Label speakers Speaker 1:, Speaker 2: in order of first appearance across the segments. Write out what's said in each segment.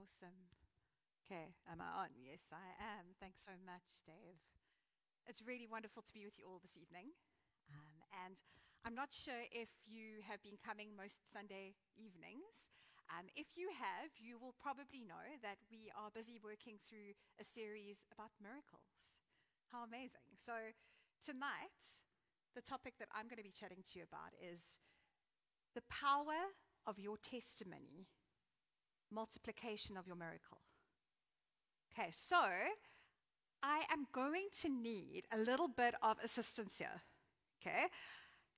Speaker 1: Awesome. Okay, am I on? Yes, I am. Thanks so much, Dave. It's really wonderful to be with you all this evening. Um, and I'm not sure if you have been coming most Sunday evenings. Um, if you have, you will probably know that we are busy working through a series about miracles. How amazing. So, tonight, the topic that I'm going to be chatting to you about is the power of your testimony multiplication of your miracle. Okay, so I am going to need a little bit of assistance here. Okay,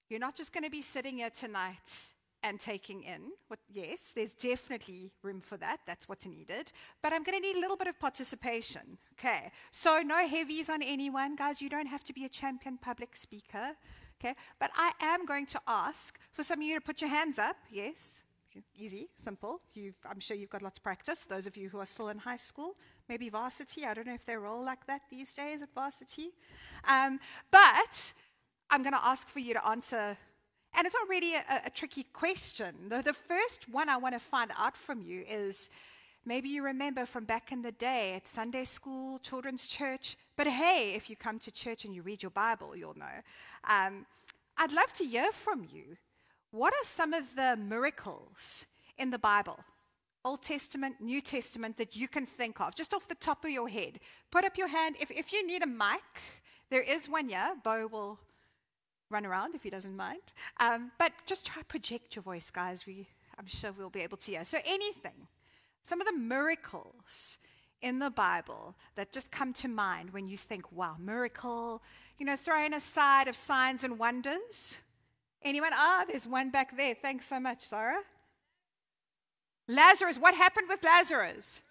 Speaker 1: you're not just going to be sitting here tonight and taking in what, yes, there's definitely room for that. That's what's needed. But I'm going to need a little bit of participation. Okay, so no heavies on anyone. Guys, you don't have to be a champion public speaker. Okay, but I am going to ask for some of you to put your hands up. Yes, easy, simple. You've, I'm sure you've got lots of practice. Those of you who are still in high school, maybe varsity. I don't know if they're all like that these days at varsity. Um, but I'm going to ask for you to answer. And it's not really a, a tricky question. The, the first one I want to find out from you is maybe you remember from back in the day at Sunday school, children's church. But hey, if you come to church and you read your Bible, you'll know. Um, I'd love to hear from you. What are some of the miracles in the Bible, Old Testament, New Testament, that you can think of, just off the top of your head? Put up your hand. If, if you need a mic, there is one Yeah, Bo will run around if he doesn't mind. Um, but just try project your voice, guys. We, I'm sure we'll be able to hear. So, anything, some of the miracles in the Bible that just come to mind when you think, wow, miracle, you know, throwing aside of signs and wonders. Anyone? Ah, there's one back there. Thanks so much, Sarah. Lazarus, what happened with Lazarus?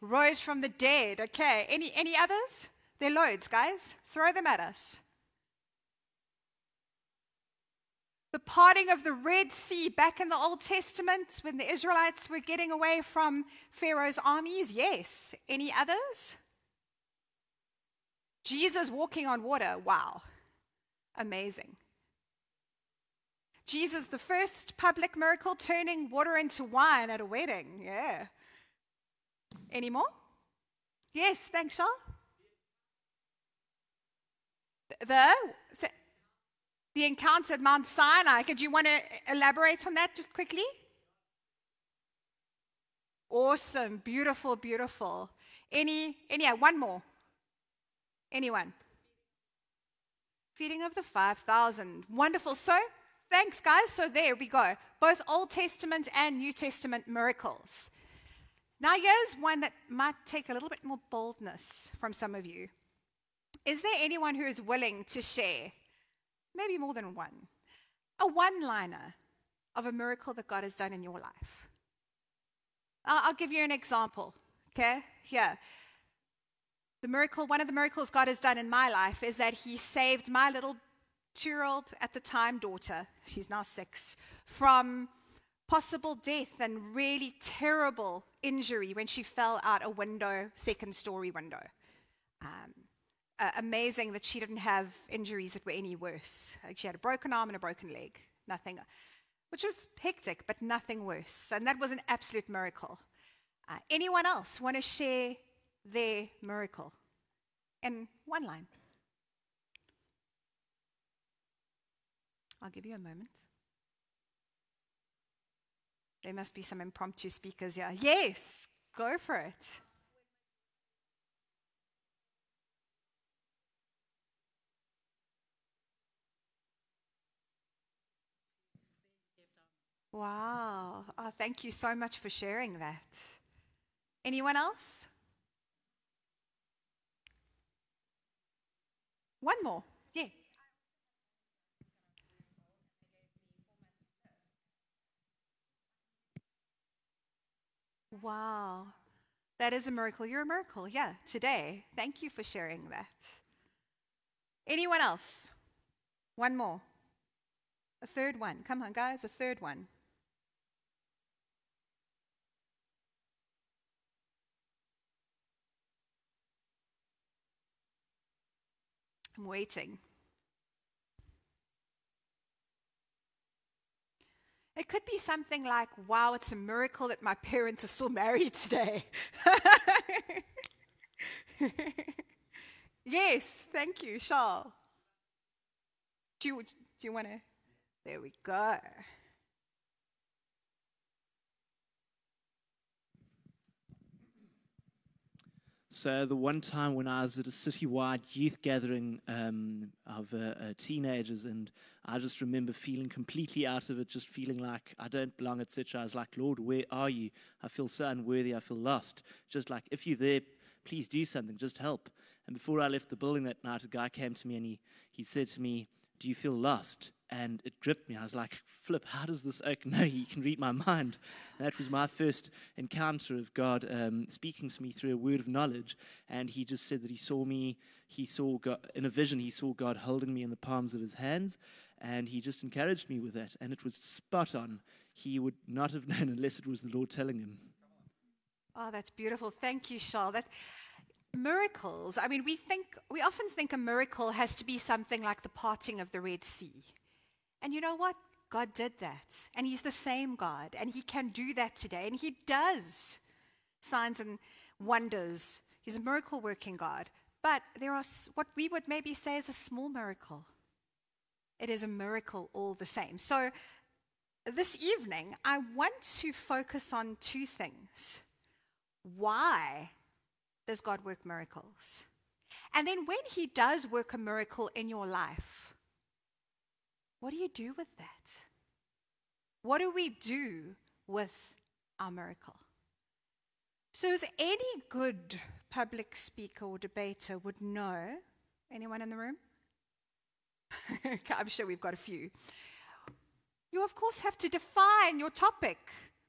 Speaker 1: Rose from the dead. Okay. Any any others? There are loads, guys. Throw them at us. The parting of the Red Sea back in the Old Testament when the Israelites were getting away from Pharaoh's armies. Yes. Any others? Jesus walking on water. Wow. Amazing. Jesus, the first public miracle, turning water into wine at a wedding. Yeah. Any more? Yes, thanks, Shaw. The, the encounter at Mount Sinai. Could you want to elaborate on that just quickly? Awesome, beautiful, beautiful. Any, any, yeah, one more. Anyone? Feeding of the 5,000. Wonderful. So, Thanks, guys. So there we go. Both Old Testament and New Testament miracles. Now, here's one that might take a little bit more boldness from some of you. Is there anyone who is willing to share, maybe more than one, a one liner of a miracle that God has done in your life? I'll, give you an example, okay? Here. The miracle, one of the miracles God has done in my life is that He saved my little two year old at the time daughter, she's now six, from possible death and really terrible injury when she fell out a window, second story window. Um, uh, amazing that she didn't have injuries that were any worse. Like she had a broken arm and a broken leg, nothing, which was hectic, but nothing worse. And that was an absolute miracle. Uh, anyone else want to share their miracle in one line? I'll give you a moment. There must be some impromptu speakers here. Yes, go for it. Wow. Oh, thank you so much for sharing that. Anyone else? One more. Yeah. Wow. That is a miracle. You're a miracle. Yeah, today. Thank you for sharing that. Anyone else? One more. A third one. Come on, guys, a third one. I'm waiting. It could be something like, wow, it's a miracle that my parents are still married today. yes, thank you, Charles. Do you, do you want to? There we go.
Speaker 2: So the one time when I was at a citywide youth gathering um, of uh, uh, teenagers, and I just remember feeling completely out of it, just feeling like I don't belong, etc. I was like, Lord, where are you? I feel so unworthy. I feel lost. Just like, if you're there, please do something. Just help. And before I left the building that night, a guy came to me and he, he said to me, Do you feel lost? And it gripped me. I was like, Flip, how does this oak know he can read my mind? And that was my first encounter of God um, speaking to me through a word of knowledge. And he just said that he saw me, he saw God, in a vision, he saw God holding me in the palms of his hands. And he just encouraged me with that. And it was spot on. He would not have known unless it was the Lord telling him.
Speaker 1: Oh, that's beautiful. Thank you, Charles. That, miracles, I mean, we think, we often think a miracle has to be something like the parting of the Red Sea. And you know what? God did that. And He's the same God. And He can do that today. And He does signs and wonders. He's a miracle working God. But there are what we would maybe say is a small miracle. It is a miracle all the same. So this evening, I want to focus on two things. Why does God work miracles? And then when He does work a miracle in your life, what do you do with that? What do we do with our miracle? So, as any good public speaker or debater would know, anyone in the room? I'm sure we've got a few. You, of course, have to define your topic,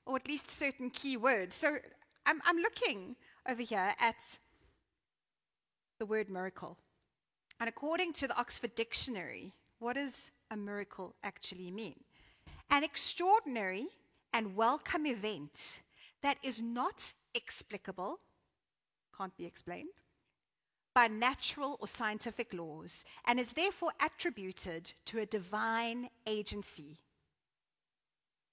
Speaker 1: or at least certain key words. So, I'm, I'm looking over here at the word miracle. And according to the Oxford Dictionary, what does a miracle actually mean? An extraordinary and welcome event that is not explicable, can't be explained, by natural or scientific laws, and is therefore attributed to a divine agency.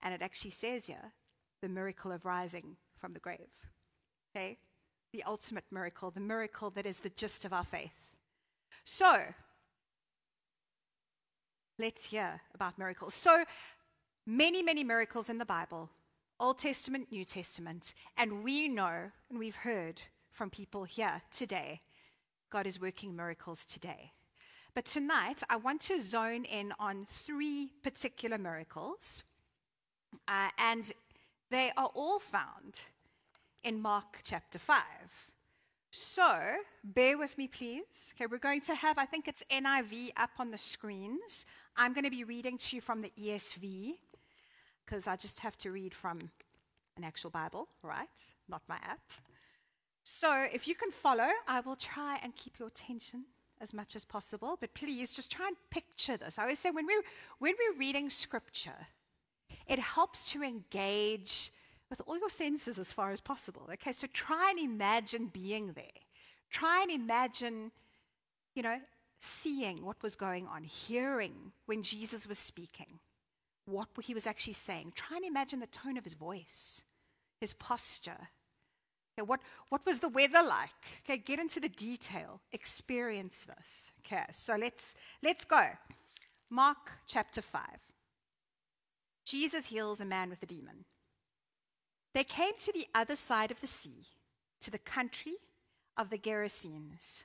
Speaker 1: And it actually says here the miracle of rising from the grave. Okay? The ultimate miracle, the miracle that is the gist of our faith. So, let's hear about miracles. So, many, many miracles in the Bible Old Testament, New Testament. And we know and we've heard from people here today God is working miracles today. But tonight, I want to zone in on three particular miracles. Uh, and they are all found in Mark chapter 5. So, bear with me, please. Okay, we're going to have, I think it's NIV up on the screens. I'm going to be reading to you from the ESV because I just have to read from an actual Bible, right? Not my app. So, if you can follow, I will try and keep your attention as much as possible. But please, just try and picture this. I always say when we're, when we're reading scripture, it helps to engage with all your senses as far as possible. Okay, so try and imagine being there. Try and imagine, you know, seeing what was going on, hearing when Jesus was speaking, what he was actually saying. Try and imagine the tone of his voice, his posture. Okay, what, what was the weather like? Okay, get into the detail, experience this. Okay, so let's, let's go. Mark chapter 5. Jesus heals a man with a demon. They came to the other side of the sea, to the country of the Gerasenes.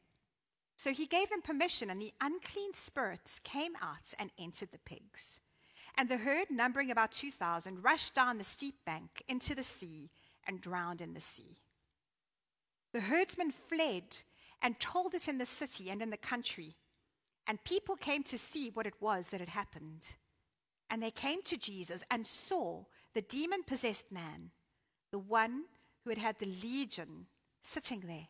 Speaker 1: So he gave them permission, and the unclean spirits came out and entered the pigs. And the herd, numbering about 2,000, rushed down the steep bank into the sea and drowned in the sea. The herdsmen fled and told it in the city and in the country, and people came to see what it was that had happened. And they came to Jesus and saw the demon possessed man, the one who had had the legion, sitting there,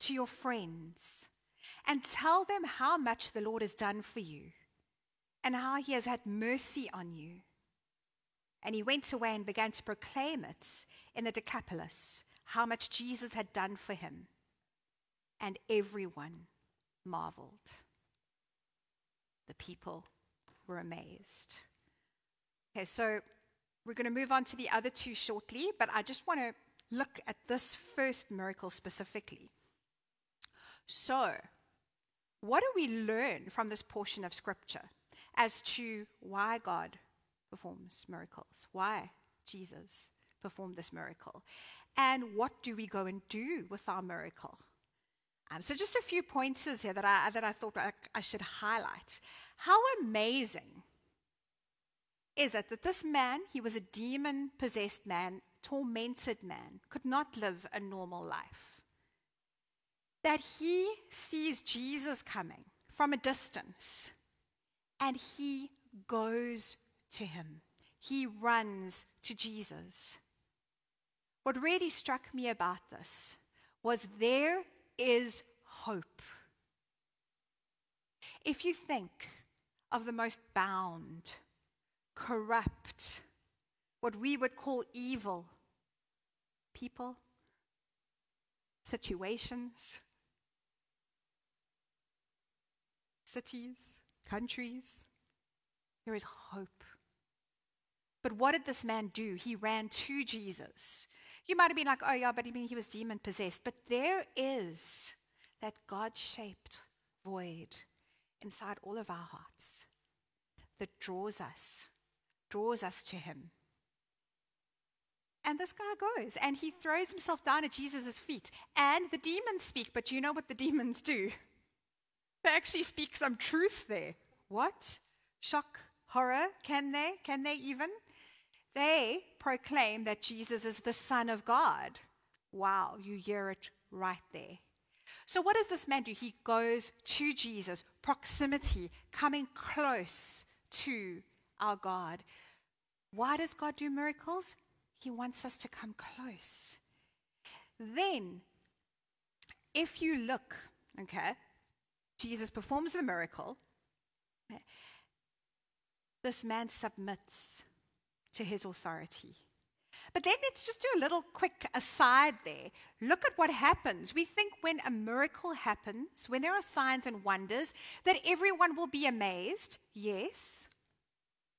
Speaker 1: to your friends and tell them how much the Lord has done for you and how he has had mercy on you. And he went away and began to proclaim it in the Decapolis, how much Jesus had done for him. And everyone marveled. The people were amazed. Okay, so we're going to move on to the other two shortly, but I just want to look at this first miracle specifically. So, what do we learn from this portion of scripture as to why God performs miracles? Why Jesus performed this miracle? And what do we go and do with our miracle? Um, so, just a few pointers here that I, that I thought I, I should highlight. How amazing is it that this man, he was a demon possessed man, tormented man, could not live a normal life? That he sees Jesus coming from a distance and he goes to him. He runs to Jesus. What really struck me about this was there is hope. If you think of the most bound, corrupt, what we would call evil people, situations, cities, countries, there is hope. But what did this man do? He ran to Jesus. You might have been like, oh, yeah, but I mean, he was demon possessed. But there is that God shaped void inside all of our hearts that draws us, draws us to him. And this guy goes and he throws himself down at Jesus' feet. And the demons speak, but you know what the demons do? They actually speak some truth there. What? Shock, horror? Can they? Can they even? They proclaim that Jesus is the Son of God. Wow, you hear it right there. So, what does this man do? He goes to Jesus, proximity, coming close to our God. Why does God do miracles? He wants us to come close. Then, if you look, okay, Jesus performs the miracle. This man submits to his authority. But then let's just do a little quick aside there. Look at what happens. We think when a miracle happens, when there are signs and wonders, that everyone will be amazed. Yes,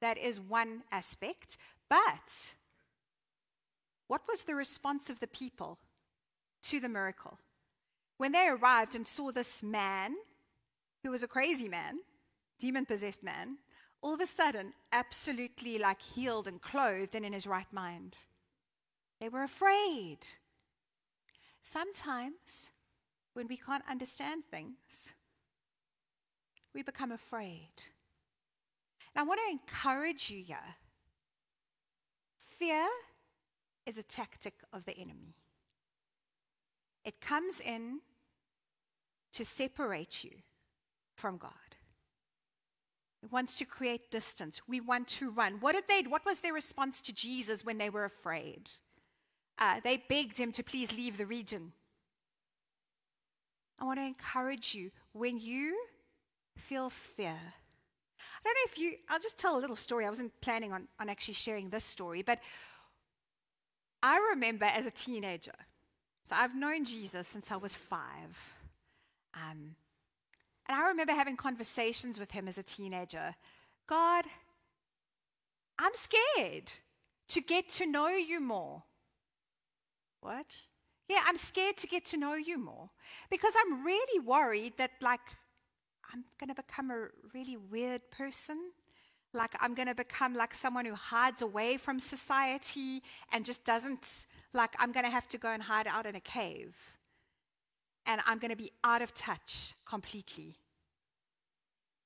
Speaker 1: that is one aspect. But what was the response of the people to the miracle? When they arrived and saw this man, who was a crazy man, demon possessed man, all of a sudden, absolutely like healed and clothed and in his right mind. They were afraid. Sometimes, when we can't understand things, we become afraid. And I want to encourage you here. Fear is a tactic of the enemy. It comes in to separate you from God. It wants to create distance. We want to run. What did they what was their response to Jesus when they were afraid? Uh, they begged him to please leave the region. I want to encourage you when you feel fear. I don't know if you, I'll just tell a little story. I wasn't planning on, on actually sharing this story, but I remember as a teenager, so I've known Jesus since I was five. Um, and I remember having conversations with him as a teenager. God, I'm scared to get to know you more. What? Yeah, I'm scared to get to know you more because I'm really worried that, like, I'm going to become a really weird person. Like, I'm going to become like someone who hides away from society and just doesn't, like, I'm going to have to go and hide out in a cave. And I'm going to be out of touch completely.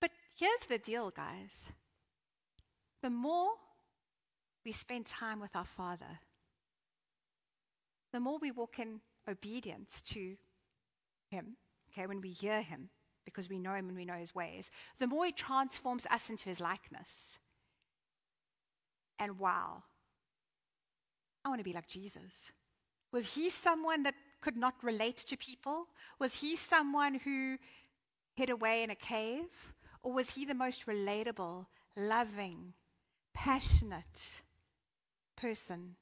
Speaker 1: But here's the deal, guys the more we spend time with our Father, the more we walk in obedience to Him, okay, when we hear Him, because we know Him and we know His ways, the more He transforms us into His likeness. And wow, I want to be like Jesus. Was He someone that could not relate to people? Was He someone who hid away in a cave? Or was He the most relatable, loving, passionate person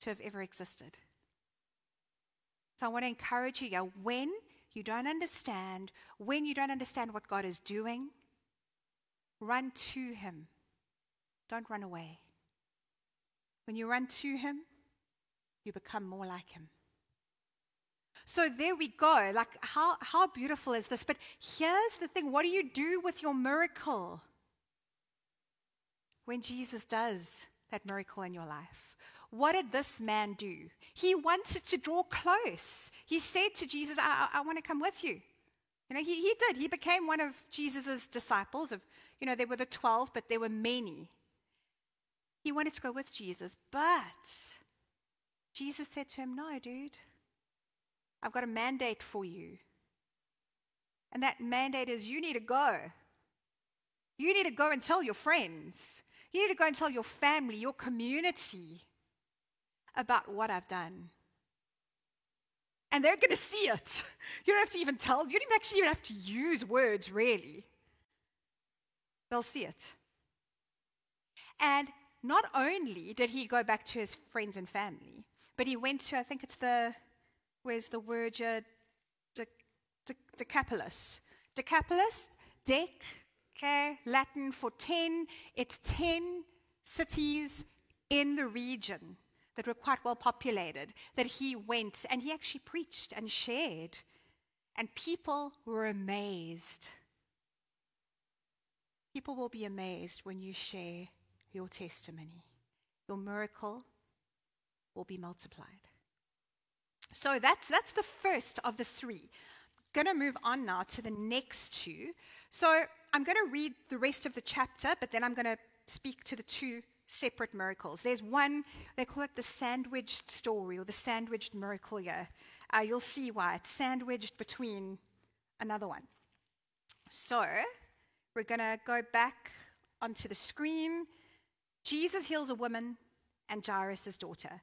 Speaker 1: to have ever existed? So I want to encourage you, when you don't understand, when you don't understand what God is doing, run to Him. Don't run away. When you run to Him, you become more like Him. So there we go. Like, how, how beautiful is this? But here's the thing what do you do with your miracle when Jesus does that miracle in your life? What did this man do? He wanted to draw close. He said to Jesus, I, I, I want to come with you. You know, he, he did. He became one of Jesus' disciples. Of, you know, there were the 12, but there were many. He wanted to go with Jesus, but Jesus said to him, No, dude, I've got a mandate for you. And that mandate is you need to go. You need to go and tell your friends. You need to go and tell your family, your community about what I've done. And they're going to see it. You don't have to even tell, you don't actually even have to use words, really. They'll see it. And not only did he go back to his friends and family, but he went to, I think it's the, where's the word, uh, de, de, Decapolis. Decapolis, dec, okay, Latin for 10. It's 10 cities in the region that were quite well populated, that he went and he actually preached and shared. And people were amazed. People will be amazed when you share your testimony. Your miracle will be multiplied. So that's, that's the first of the three. Going to move on now to the next two. So I'm going to read the rest of the chapter, but then I'm going to speak to the two separate miracles. There's one, they call it the sandwiched story or the sandwiched miracle here. Uh, you'll see why. It's sandwiched between another one. So, we're going to go back onto the screen. Jesus heals a woman and Jairus' daughter.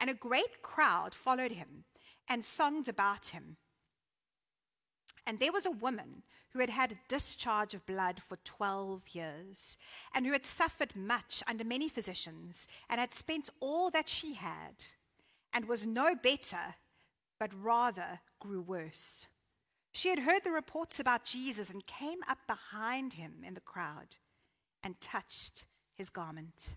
Speaker 1: And a great crowd followed him and thronged about him. And there was a woman who had had a discharge of blood for 12 years, and who had suffered much under many physicians, and had spent all that she had, and was no better, but rather grew worse. She had heard the reports about Jesus and came up behind him in the crowd and touched his garment.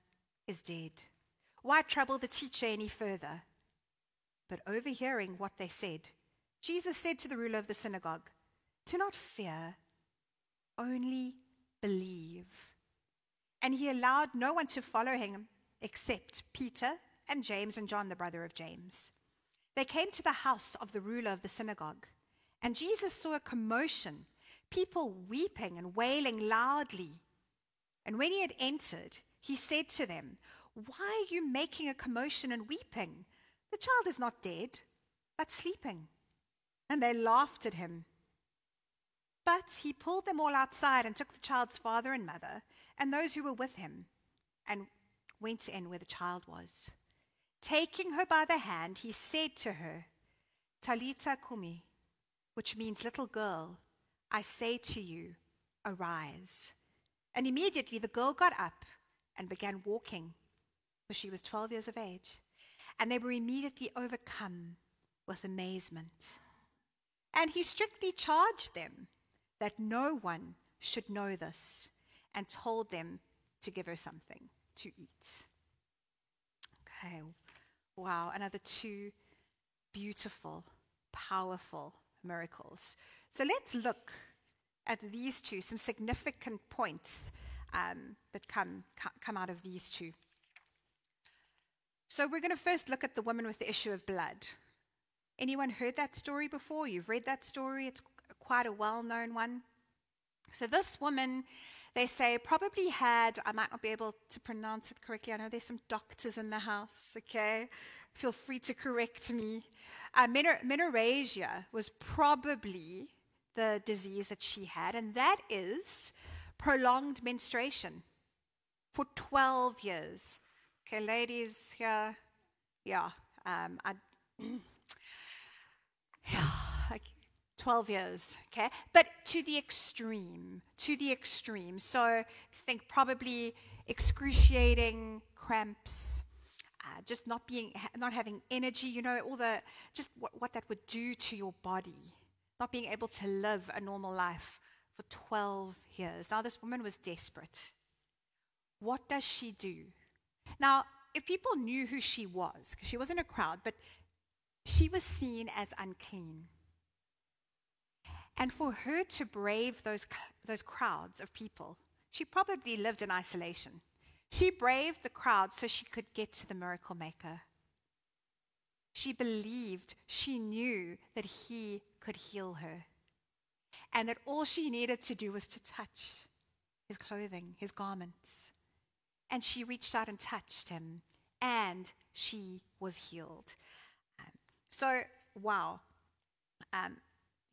Speaker 1: is dead. Why trouble the teacher any further? But overhearing what they said, Jesus said to the ruler of the synagogue, Do not fear, only believe. And he allowed no one to follow him except Peter and James and John, the brother of James. They came to the house of the ruler of the synagogue, and Jesus saw a commotion people weeping and wailing loudly. And when he had entered, he said to them, Why are you making a commotion and weeping? The child is not dead, but sleeping. And they laughed at him. But he pulled them all outside and took the child's father and mother and those who were with him and went in where the child was. Taking her by the hand, he said to her, Talitha cumi, which means little girl, I say to you, arise. And immediately the girl got up and began walking, for she was 12 years of age. And they were immediately overcome with amazement. And he strictly charged them that no one should know this and told them to give her something to eat. Okay, wow, another two beautiful, powerful miracles. So let's look at these two, some significant points um, that come, come out of these two. So we're going to first look at the woman with the issue of blood. Anyone heard that story before? You've read that story? It's quite a well known one. So this woman, they say, probably had, I might not be able to pronounce it correctly. I know there's some doctors in the house, okay? Feel free to correct me. Uh, menorrhagia was probably the disease that she had, and that is prolonged menstruation for 12 years. Okay, ladies here, yeah, um, I, yeah, like 12 years, okay? But to the extreme, to the extreme. So think probably excruciating cramps, uh, just not being, not having energy, you know, all the, just what, what that would do to your body not being able to live a normal life for 12 years. Now, this woman was desperate. What does she do? Now, if people knew who she was, because she was in a crowd, but she was seen as unclean. And for her to brave those, those crowds of people, she probably lived in isolation. She braved the crowd so she could get to the miracle maker. She believed, she knew that he could heal her. And that all she needed to do was to touch his clothing, his garments. And she reached out and touched him, and she was healed. Um, so, wow. Um,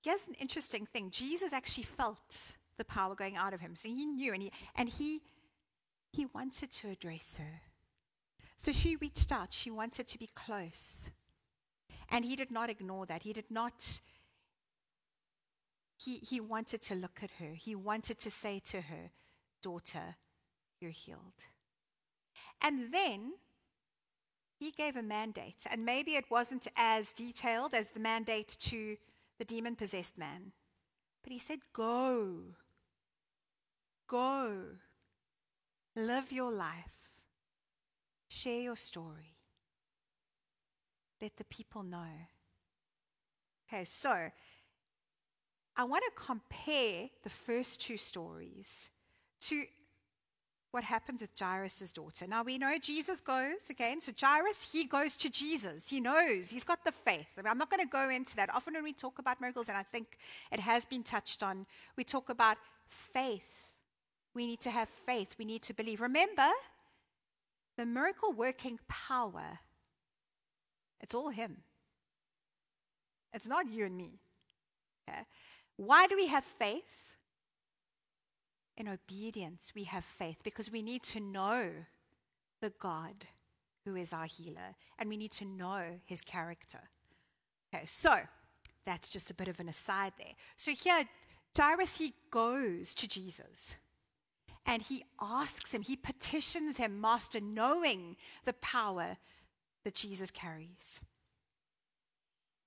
Speaker 1: here's an interesting thing Jesus actually felt the power going out of him. So he knew, and he, and he, he wanted to address her. So she reached out. She wanted to be close. And he did not ignore that. He did not, he, he wanted to look at her. He wanted to say to her, Daughter, you're healed. And then he gave a mandate. And maybe it wasn't as detailed as the mandate to the demon possessed man. But he said, Go. Go. Live your life. Share your story let the people know. Okay, so I want to compare the first two stories to what happens with Jairus' daughter. Now we know Jesus goes again. So Jairus, he goes to Jesus. He knows, he's got the faith. I I'm not going to go into that. Often when we talk about miracles, and I think it has been touched on, we talk about faith. We need to have faith. We need to believe. Remember, the miracle working power, it's all Him. It's not you and me. Okay? Why do we have faith? In obedience, we have faith because we need to know the God who is our healer and we need to know his character. Okay, so that's just a bit of an aside there. So here, Jairus, he goes to Jesus and he asks him, he petitions him, Master, knowing the power that Jesus carries.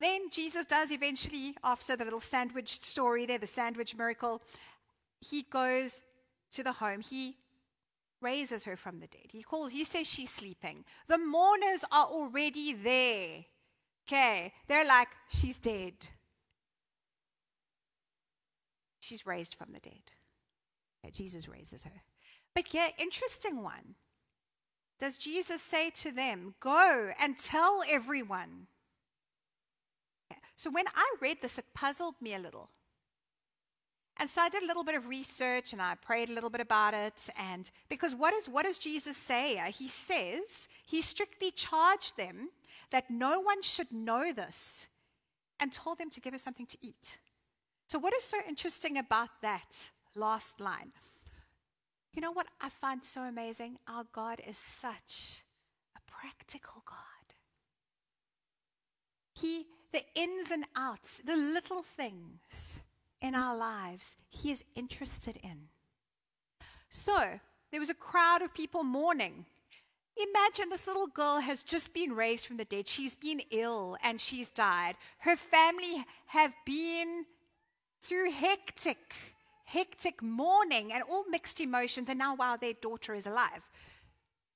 Speaker 1: Then Jesus does eventually, after the little sandwich story there, the sandwich miracle, he goes to the home. He raises her from the dead. He calls, he says she's sleeping. The mourners are already there. Okay, they're like, she's dead. She's raised from the dead. Okay, Jesus raises her. But yeah, interesting one. Does Jesus say to them, Go and tell everyone? So when I read this, it puzzled me a little. And so I did a little bit of research and I prayed a little bit about it. And because what, is, what does Jesus say? He says he strictly charged them that no one should know this and told them to give us something to eat. So, what is so interesting about that last line? You know what I find so amazing? Our God is such a practical God. He the ins and outs, the little things in our lives, He is interested in. So, there was a crowd of people mourning. Imagine this little girl has just been raised from the dead. She's been ill and she's died. Her family have been through hectic, hectic mourning and all mixed emotions. And now, wow, their daughter is alive.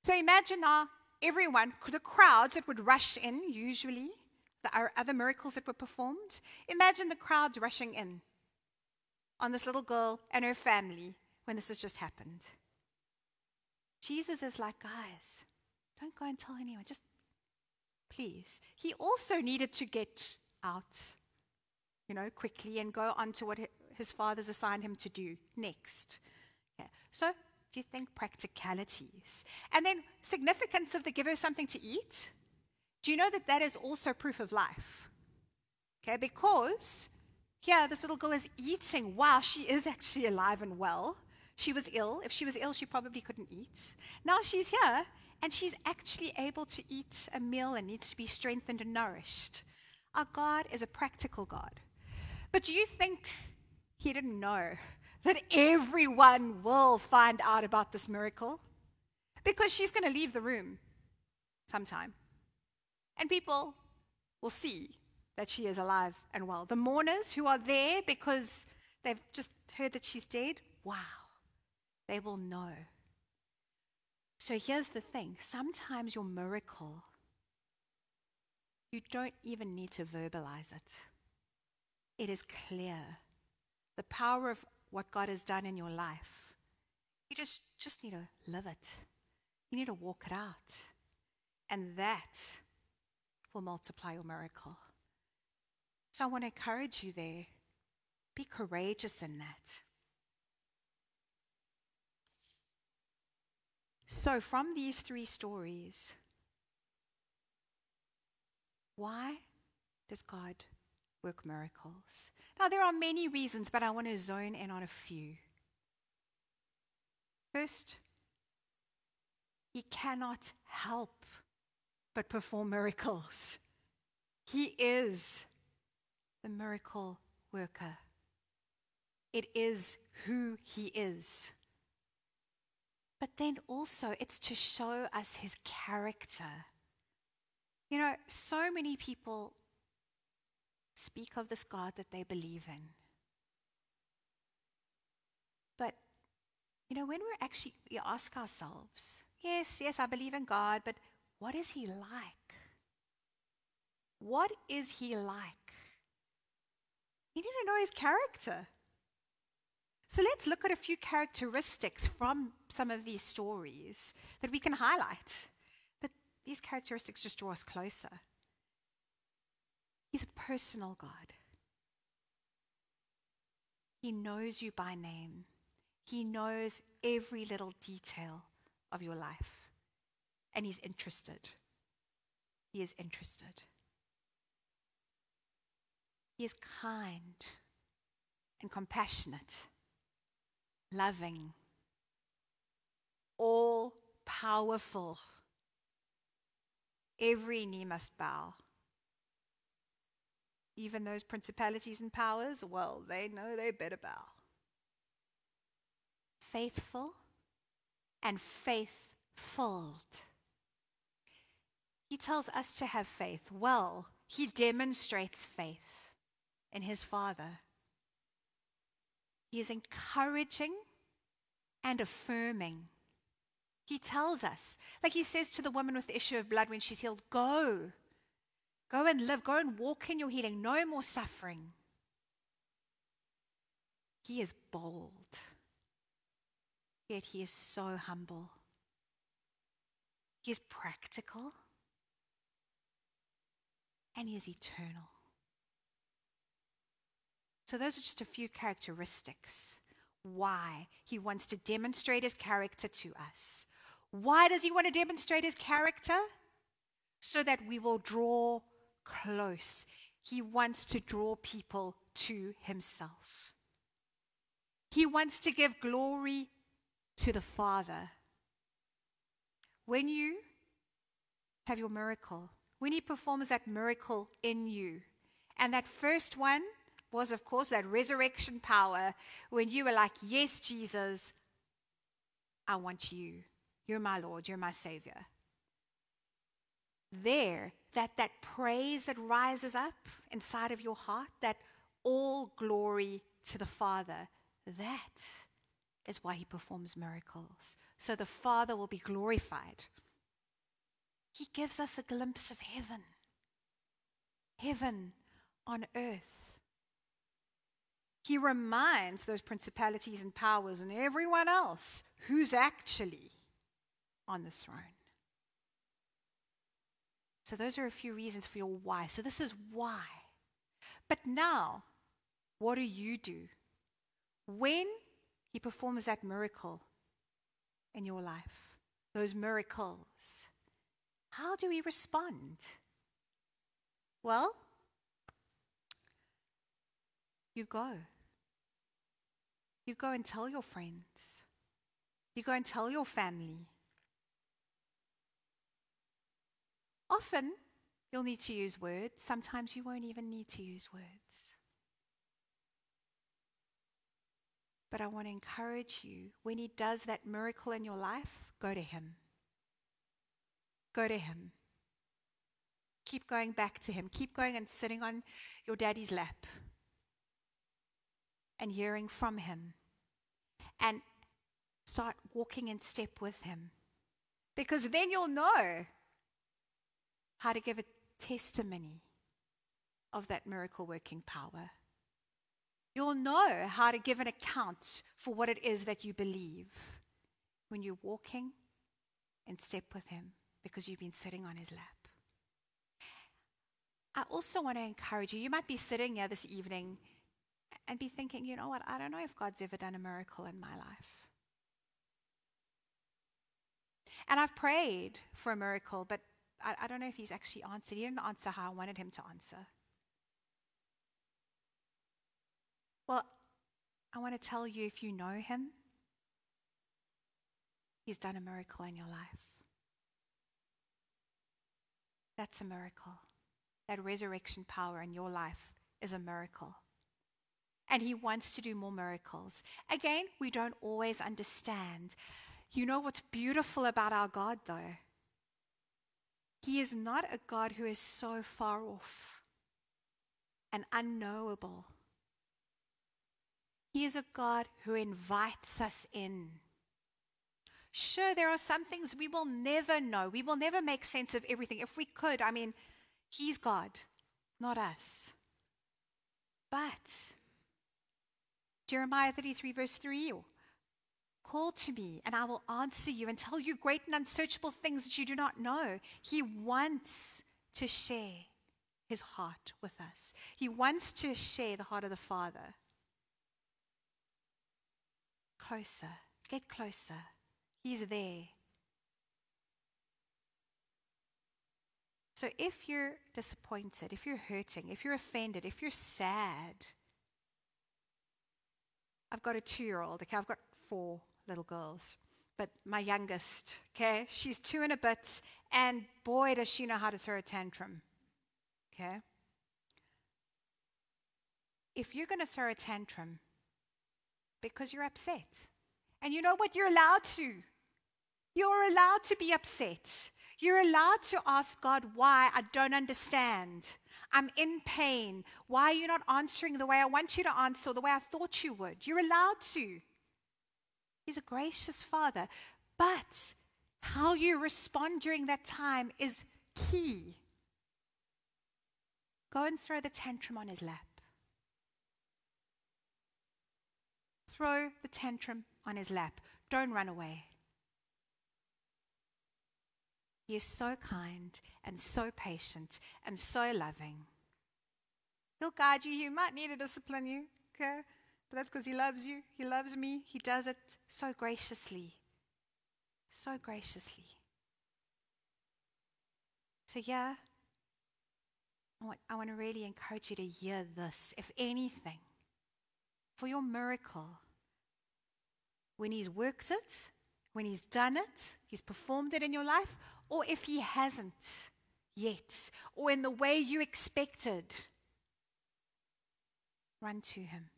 Speaker 1: So imagine now everyone, the crowds that would rush in usually the other miracles that were performed. Imagine the crowds rushing in on this little girl and her family when this has just happened. Jesus is like, guys, don't go and tell anyone. Just please. He also needed to get out, you know, quickly and go on to what his father's assigned him to do next. Yeah. So, if you think practicalities, and then significance of the give her something to eat, do you know that that is also proof of life? Okay, because here this little girl is eating. Wow, she is actually alive and well. She was ill. If she was ill, she probably couldn't eat. Now she's here and she's actually able to eat a meal and needs to be strengthened and nourished. Our God is a practical God. But do you think he didn't know that everyone will find out about this miracle? Because she's going to leave the room sometime. And people will see that she is alive and well. The mourners who are there because they've just heard that she's dead, wow, they will know. So here's the thing sometimes your miracle, you don't even need to verbalize it, it is clear. The power of what God has done in your life. You just, just need to live it. You need to walk it out. And that will multiply your miracle. So I want to encourage you there. Be courageous in that. So, from these three stories, why does God work miracles? Now, there are many reasons, but I want to zone in on a few. First, He cannot help but perform miracles. He is the miracle worker. It is who he is. But then also, it's to show us his character. You know, so many people speak of this God that they believe in. But, you know, when we're actually, we ask ourselves, yes, yes, I believe in God, but what is he like? What is he like? You need to know his character. So let's look at a few characteristics from some of these stories that we can highlight. That these characteristics just draw us closer. He's a personal God. He knows you by name. He knows every little detail of your life. And He's interested. He is interested. He is kind and compassionate, loving, all powerful. Every knee must bow. Even those principalities and powers, well, they know they better bow. Faithful and faith filled. He tells us to have faith. Well, he demonstrates faith in his Father. He is encouraging and affirming. He tells us, like he says to the woman with the issue of blood when she's healed, go. Go and live. Go and walk in your healing. No more suffering. He is bold, yet he is so humble. He is practical, and he is eternal. So, those are just a few characteristics why he wants to demonstrate his character to us. Why does he want to demonstrate his character? So that we will draw close. He wants to draw people to himself. He wants to give glory to the Father. When you have your miracle, when he performs that miracle in you, and that first one was, of course, that resurrection power when you were like, Yes, Jesus, I want you. You're my Lord, you're my Savior. There, that, that praise that rises up inside of your heart, that all glory to the Father, that is why he performs miracles. So the Father will be glorified. He gives us a glimpse of heaven, heaven on earth. He reminds those principalities and powers and everyone else who's actually on the throne. So, those are a few reasons for your why. So, this is why. But now, what do you do? When he performs that miracle in your life, those miracles, how do we respond? Well, you go. You go and tell your friends. You go and tell your family. Often, you'll need to use words. Sometimes you won't even need to use words. But I want to encourage you when He does that miracle in your life, go to Him. Go to Him. Keep going back to Him. Keep going and sitting on your daddy's lap and hearing from Him. And start walking in step with Him. Because then you'll know how to give a testimony of that miracle working power. You'll know how to give an account for what it is that you believe when you're walking in step with Him because you've been sitting on His lap. I also want to encourage you. You might be sitting here this evening and be thinking, you know what, I don't know if God's ever done a miracle in my life. And I've prayed for a miracle, but I, I don't know if he's actually answered. He didn't answer how I wanted him to answer. Well, I want to tell you if you know him, he's done a miracle in your life. That's a miracle. That resurrection power in your life is a miracle. And he wants to do more miracles. Again, we don't always understand. You know what's beautiful about our God, though? He is not a God who is so far off and unknowable. He is a God who invites us in. Sure, there are some things we will never know. We will never make sense of everything. If we could, I mean, He's God, not us. But Jeremiah 33, verse 3 Call to me, and I will answer you and tell you great and unsearchable things that you do not know. He wants to share his heart with us, he wants to share the heart of the Father. Closer, get closer. He's there. So if you're disappointed, if you're hurting, if you're offended, if you're sad, I've got a two year old, okay, I've got four little girls, but my youngest, okay, she's two and a bit, and boy, does she know how to throw a tantrum, okay? If you're going to throw a tantrum because you're upset, and you know what? You're allowed to. You're allowed to be upset. You're allowed to ask God why I don't understand. I'm in pain. Why are you not answering the way I want you to answer, the way I thought you would? You're allowed to. He's a gracious Father. But how you respond during that time is key. Go and throw the tantrum on his lap. Throw the tantrum on his lap. Don't run away. He is so kind and so patient and so loving. He'll guide you. He might need to discipline you, okay? But that's because he loves you. He loves me. He does it so graciously. So graciously. So, yeah, I want, I want to really encourage you to hear this, if anything, for your miracle. When he's worked it, when he's done it, he's performed it in your life, or if he hasn't yet, or in the way you expected, run to him.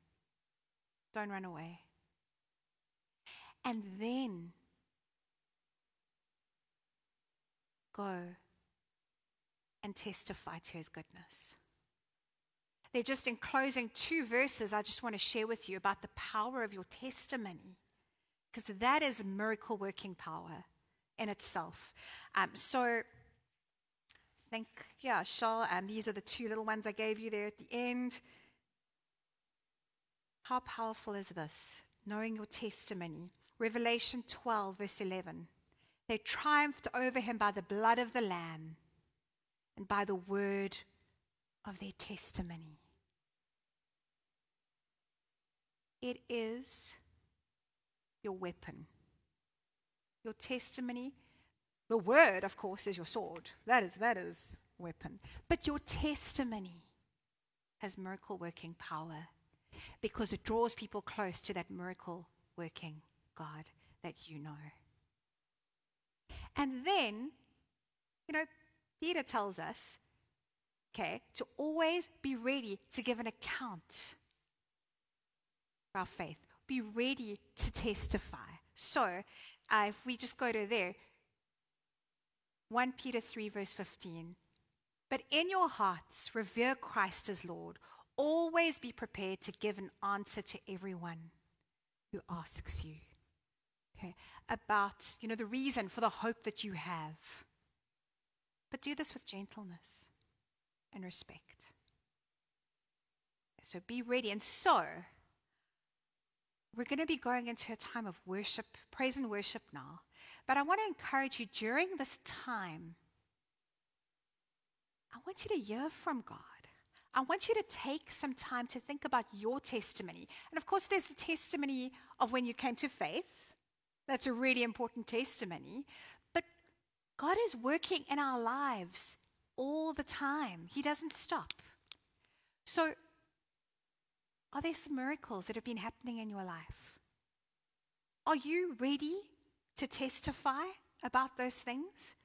Speaker 1: Don't run away. And then go and testify to his goodness. They're just in closing two verses I just want to share with you about the power of your testimony, because that is miracle working power in itself. Um, so, I think, yeah, Shal, um, these are the two little ones I gave you there at the end. How powerful is this? Knowing your testimony. Revelation 12, verse 11. They triumphed over him by the blood of the Lamb and by the word of their testimony. It is your weapon. Your testimony, the word, of course, is your sword. That is, that is weapon. But your testimony has miracle working power because it draws people close to that miracle working God that you know. And then, you know, Peter tells us, okay, to always be ready to give an account for our faith. Be ready to testify. So, uh, if we just go to there, 1 Peter 3, verse 15. But in your hearts, revere Christ as Lord. Always be prepared to give an answer to everyone who asks you. Okay, about you know the reason for the hope that you have. But do this with gentleness and respect. So be ready. And so we're going to be going into a time of worship, praise and worship now. But I want to encourage you during this time, I want you to hear from God. I want you to take some time to think about your testimony. And of course, there's the testimony of when you came to faith. That's a really important testimony. But God is working in our lives all the time, He doesn't stop. So, are there some miracles that have been happening in your life? Are you ready to testify about those things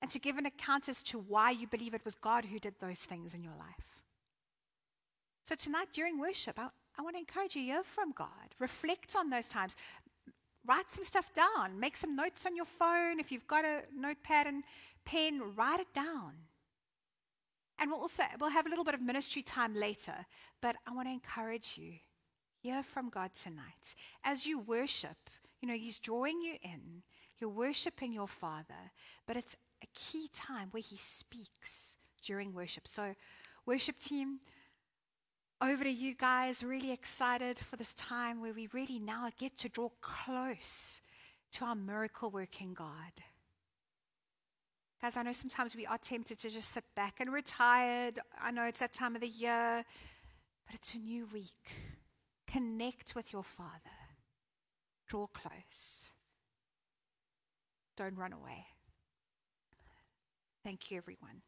Speaker 1: and to give an account as to why you believe it was God who did those things in your life? So tonight during worship, I, I want to encourage you, hear from God. Reflect on those times. Write some stuff down. Make some notes on your phone. If you've got a notepad and pen, write it down. And we'll also we'll have a little bit of ministry time later, but I want to encourage you. Hear from God tonight. As you worship, you know, He's drawing you in. You're worshiping your Father, but it's a key time where He speaks during worship. So, worship team, over to you guys. Really excited for this time where we really now get to draw close to our miracle working God. Guys, I know sometimes we are tempted to just sit back and retired. I know it's that time of the year, but it's a new week. Connect with your Father, draw close. Don't run away. Thank you, everyone.